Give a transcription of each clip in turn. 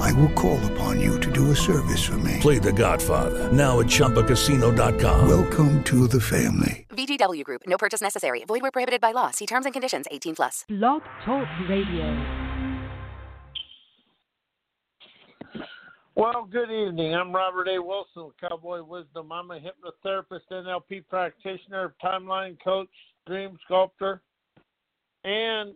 I will call upon you to do a service for me. Play The Godfather now at ChumbaCasino.com. Welcome to the family. VGW Group. No purchase necessary. Void where prohibited by law. See terms and conditions. 18 plus. Blog Talk Radio. Well, good evening. I'm Robert A. Wilson, Cowboy Wisdom. I'm a hypnotherapist, NLP practitioner, timeline coach, dream sculptor, and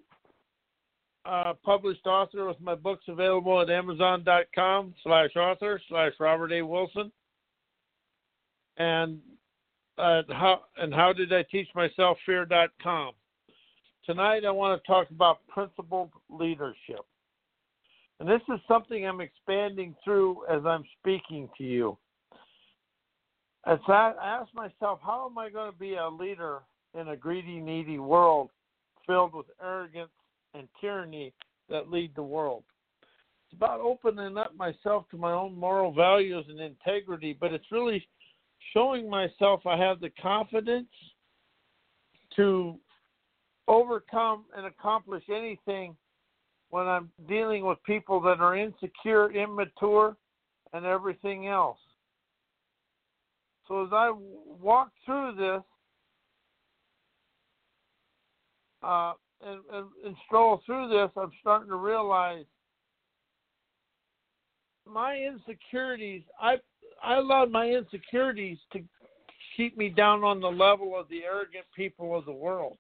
uh, published author with my books available at amazon.com slash author slash Robert A. Wilson. And uh, how and how did I teach myself fear.com. Tonight I want to talk about principled leadership. And this is something I'm expanding through as I'm speaking to you. As I ask myself, how am I going to be a leader in a greedy, needy world filled with arrogance and tyranny that lead the world? It's about opening up myself to my own moral values and integrity, but it's really showing myself I have the confidence to overcome and accomplish anything when I'm dealing with people that are insecure, immature, and everything else. So as I walk through this uh, and, and, and stroll through this, I'm starting to realize my insecurities. I I allowed my insecurities to keep me down on the level of the arrogant people of the world.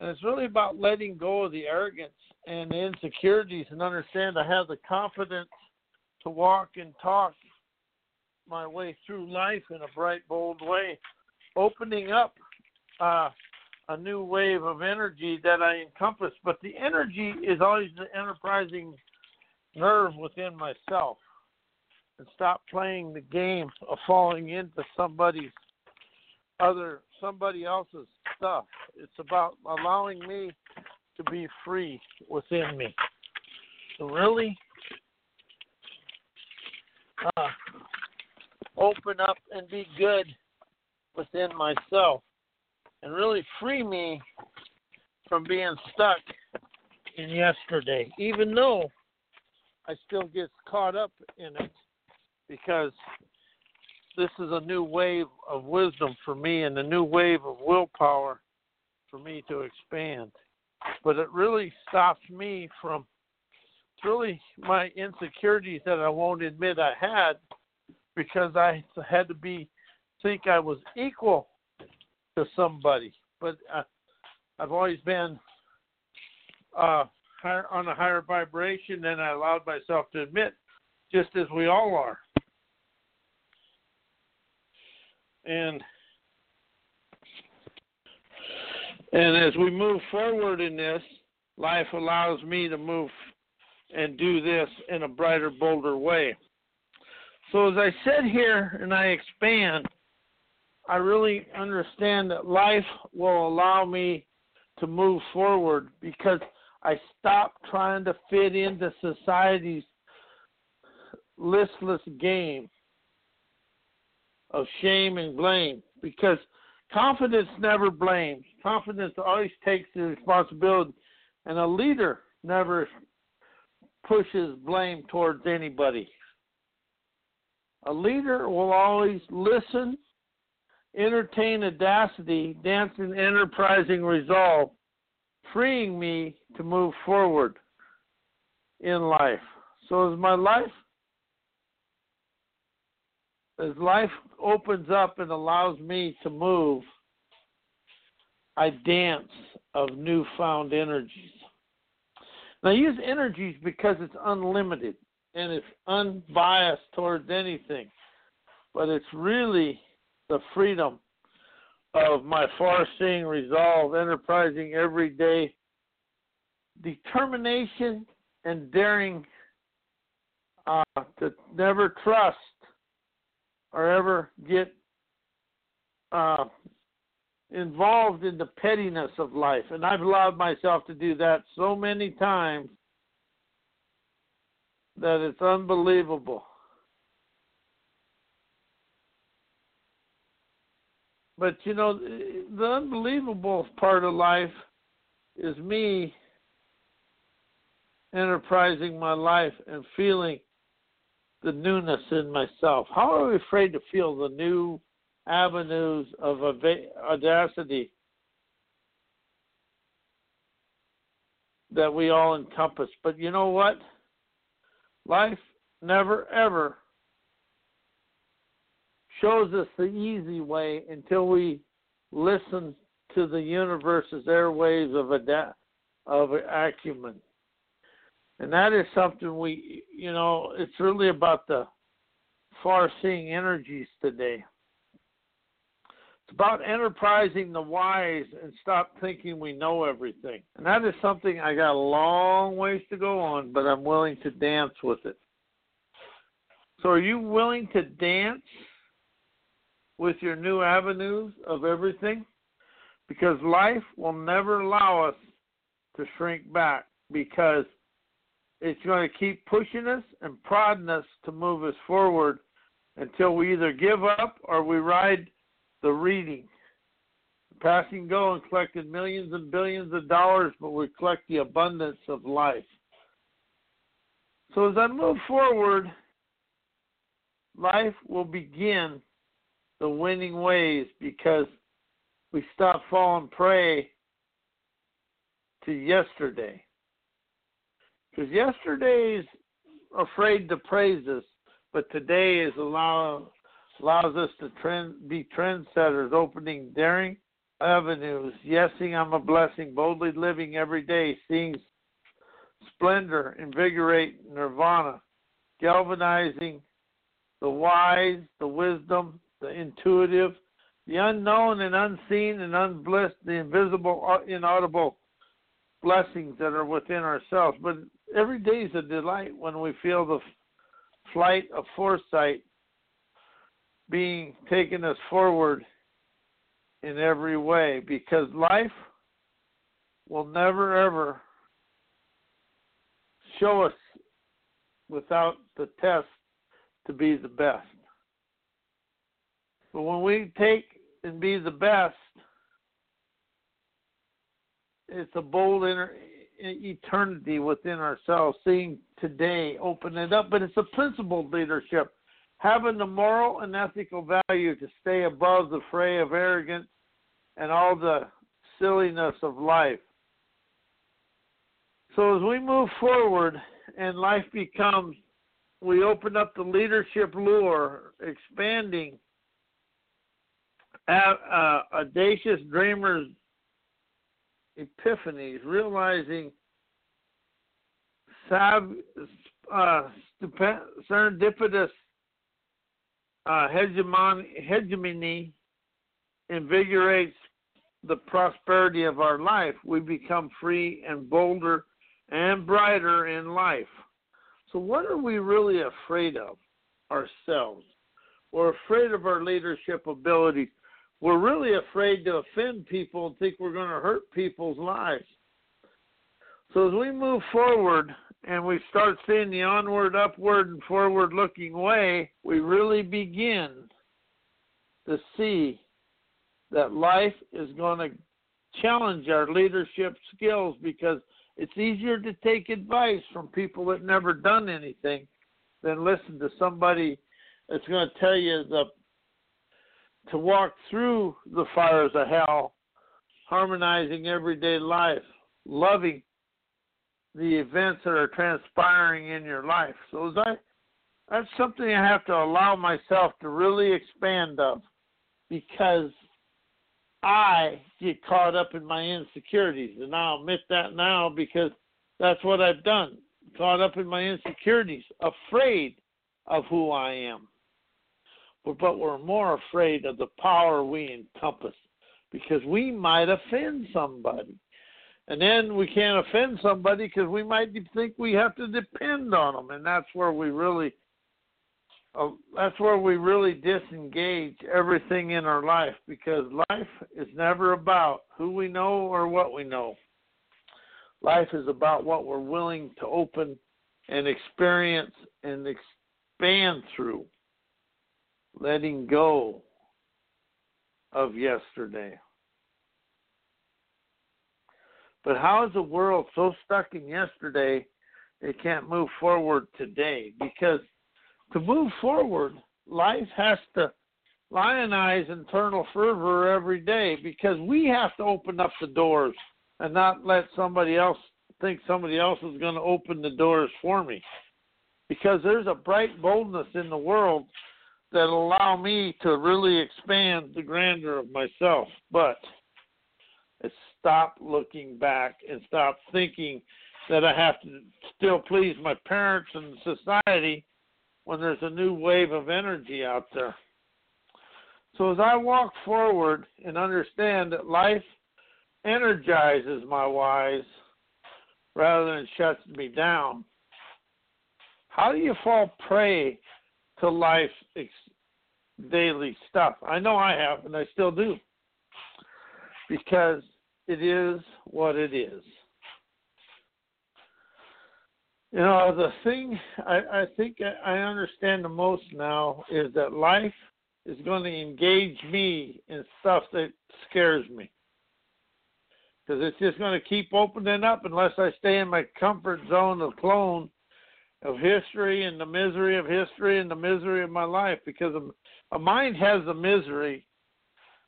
And it's really about letting go of the arrogance and the insecurities and understand I have the confidence to walk and talk my way through life in a bright, bold way, opening up uh, a new wave of energy that I encompass. But the energy is always the enterprising nerve within myself and stop playing the game of falling into somebody's other somebody else's stuff. It's about allowing me to be free within me. So really uh, open up and be good within myself and really free me from being stuck in yesterday, even though I still get caught up in it because this is a new wave of wisdom for me and a new wave of willpower for me to expand. But it really stops me from it's really my insecurities that I won't admit I had because I had to be think I was equal to somebody. But uh, I've always been uh, higher, on a higher vibration than I allowed myself to admit, just as we all are. and and as we move forward in this, life allows me to move and do this in a brighter, bolder way. So as I sit here and I expand, I really understand that life will allow me to move forward because I stop trying to fit into society's listless game of shame and blame because confidence never blames. Confidence always takes the responsibility, and a leader never pushes blame towards anybody. A leader will always listen, entertain audacity, dance in enterprising resolve, freeing me to move forward in life. So as my life as life opens up and allows me to move, I dance of newfound energies. Now I use energies because it's unlimited and it's unbiased towards anything. But it's really the freedom of my far seeing resolve, enterprising every day, determination and daring uh, to never trust or ever get uh, involved in the pettiness of life, and I've allowed myself to do that so many times that it's unbelievable. But you know, the unbelievable part of life is me enterprising my life and feeling the newness in myself. How are we afraid to feel the new avenues of audacity that we all encompass? But you know what? Life never ever shows us the easy way until we listen to the universe's airwaves of ad- of acumen. And that is something we, you know, it's really about the far seeing energies today. It's about enterprising the wise and stop thinking we know everything. And that is something I got a long ways to go on, but I'm willing to dance with it. So, are you willing to dance with your new avenues of everything because life will never allow us to shrink back because it's going to keep pushing us and prodding us to move us forward until we either give up or we ride the reading. Passing go and collected millions and billions of dollars, but we collect the abundance of life. So as I move forward, life will begin the winning ways because we stop falling prey to yesterday. Because yesterday's afraid to praise us, but today is allow allows us to trend, be trendsetters, opening daring avenues. Yesing, I'm a blessing, boldly living every day, seeing splendor, invigorate nirvana, galvanizing the wise, the wisdom, the intuitive, the unknown and unseen and unblissed, the invisible, uh, inaudible blessings that are within ourselves. But every day is a delight when we feel the flight of foresight being taken us forward in every way because life will never ever show us without the test to be the best. But when we take and be the best, it's a bold inner eternity within ourselves, seeing today, open it up. But it's a principled leadership, having the moral and ethical value to stay above the fray of arrogance and all the silliness of life. So as we move forward and life becomes, we open up the leadership lure, expanding uh, audacious dreamers' epiphanies, realizing sab, uh, serendipitous uh, hegemony, hegemony invigorates the prosperity of our life. We become free and bolder and brighter in life. So, what are we really afraid of ourselves? We're afraid of our leadership abilities we're really afraid to offend people and think we're going to hurt people's lives. So as we move forward and we start seeing the onward, upward, and forward looking way, we really begin to see that life is going to challenge our leadership skills because it's easier to take advice from people that never done anything than listen to somebody that's going to tell you the to walk through the fires of hell, harmonizing everyday life, loving the events that are transpiring in your life. So that that's something I have to allow myself to really expand of because I get caught up in my insecurities. And I'll admit that now because that's what I've done. Caught up in my insecurities, afraid of who I am but we're more afraid of the power we encompass because we might offend somebody. And then we can't offend somebody because we might think we have to depend on them. And that's where we really uh, that's where we really disengage everything in our life because life is never about who we know or what we know. Life is about what we're willing to open and experience and expand through, letting go of yesterday. But how is the world so stuck in yesterday it can't move forward today? Because to move forward, life has to lionize internal fervor every day because we have to open up the doors and not let somebody else think somebody else is going to open the doors for me. Because there's a bright boldness in the world that allow me to really expand the grandeur of myself. But it's stop looking back and stop thinking that I have to still please my parents and society when there's a new wave of energy out there. So as I walk forward and understand that life energizes my wise rather than shuts me down, how do you fall prey to life's daily stuff? I know I have, and I still do. Because it is what it is. You know, the thing I, I think I understand the most now is that life is going to engage me in stuff that scares me. Because it's just going to keep opening up unless I stay in my comfort zone of clone of history and the misery of history and the misery of my life. Because a, mind has the misery,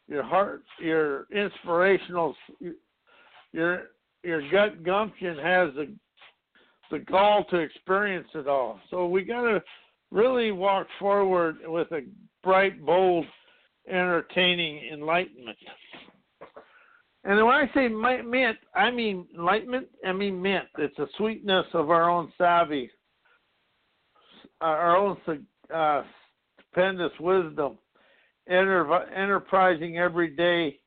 your heart, your inspirational, your your gut gumption has the the gall to experience it all. So we got to really walk forward with a bright, bold, entertaining enlightenment. And when I say mint, I mean enlightenment. I mean mint. It's a sweetness of our own savvy, our own uh, stupendous wisdom, enter, enterprising everyday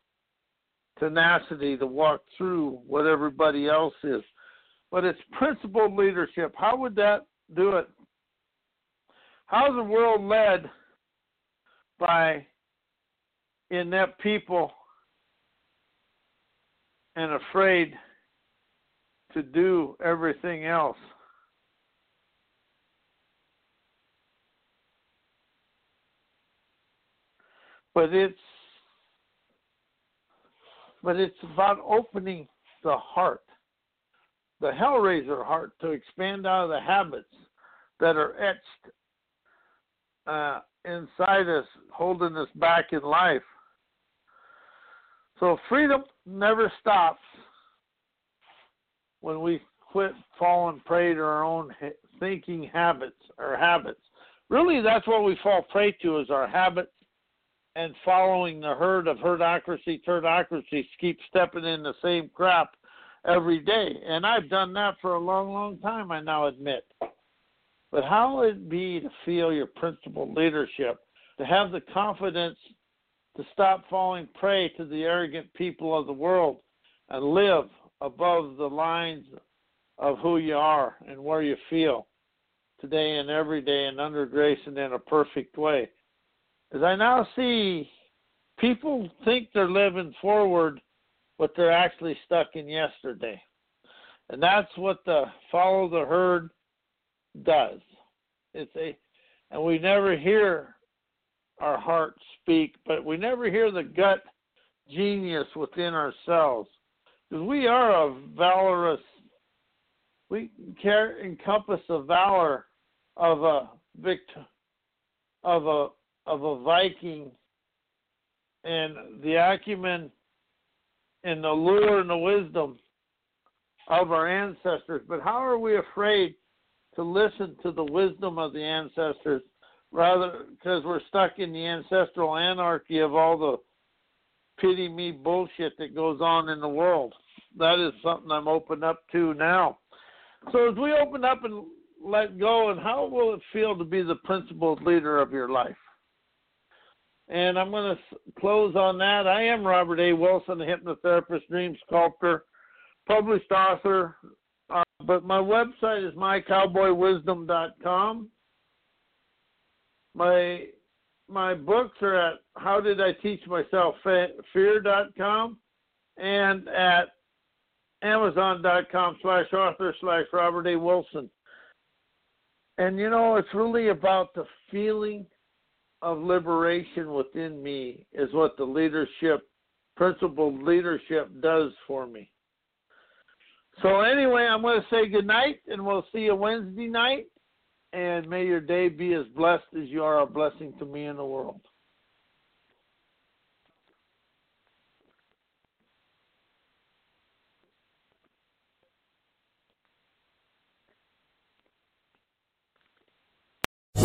tenacity to walk through what everybody else is but it's principled leadership. How would that do it? How's the world led by inept people and afraid to do everything else? But it's but it's about opening the heart the Hellraiser heart to expand out of the habits that are etched uh, inside us, holding us back in life. So freedom never stops when we quit falling prey to our own thinking habits or habits. Really, that's what we fall prey to is our habits and following the herd of herdocracy, turdocracy, keep stepping in the same crap every day. And I've done that for a long, long time, I now admit. But how would it be to feel your principled leadership, to have the confidence to stop falling prey to the arrogant people of the world and live above the lines of who you are and where you feel today and every day and under grace and in a perfect way? As I now see people think they're living forward but they're actually stuck in yesterday. And that's what the follow the herd does. It's a and we never hear our heart speak, but we never hear the gut genius within ourselves. Because we are a valorous we care encompass the valor of a victor of a of a Viking and the acumen and the lure and the wisdom of our ancestors. But how are we afraid to listen to the wisdom of the ancestors rather because we're stuck in the ancestral anarchy of all the pity me bullshit that goes on in the world? That is something I'm open up to now. So as we open up and let go, and how will it feel to be the principled leader of your life? And I'm going to close on that. I am Robert A. Wilson, a hypnotherapist, dream sculptor, published author. Uh, but my website is mycowboywisdom.com. my my books are at how did I teach myself fear.com and at amazon.com slash author slash Robert A. Wilson. And you know, it's really about the feeling of liberation within me is what the leadership, principled leadership does for me. So anyway, I'm going to say good night, and we'll see you Wednesday night. And may your day be as blessed as you are a blessing to me in the world.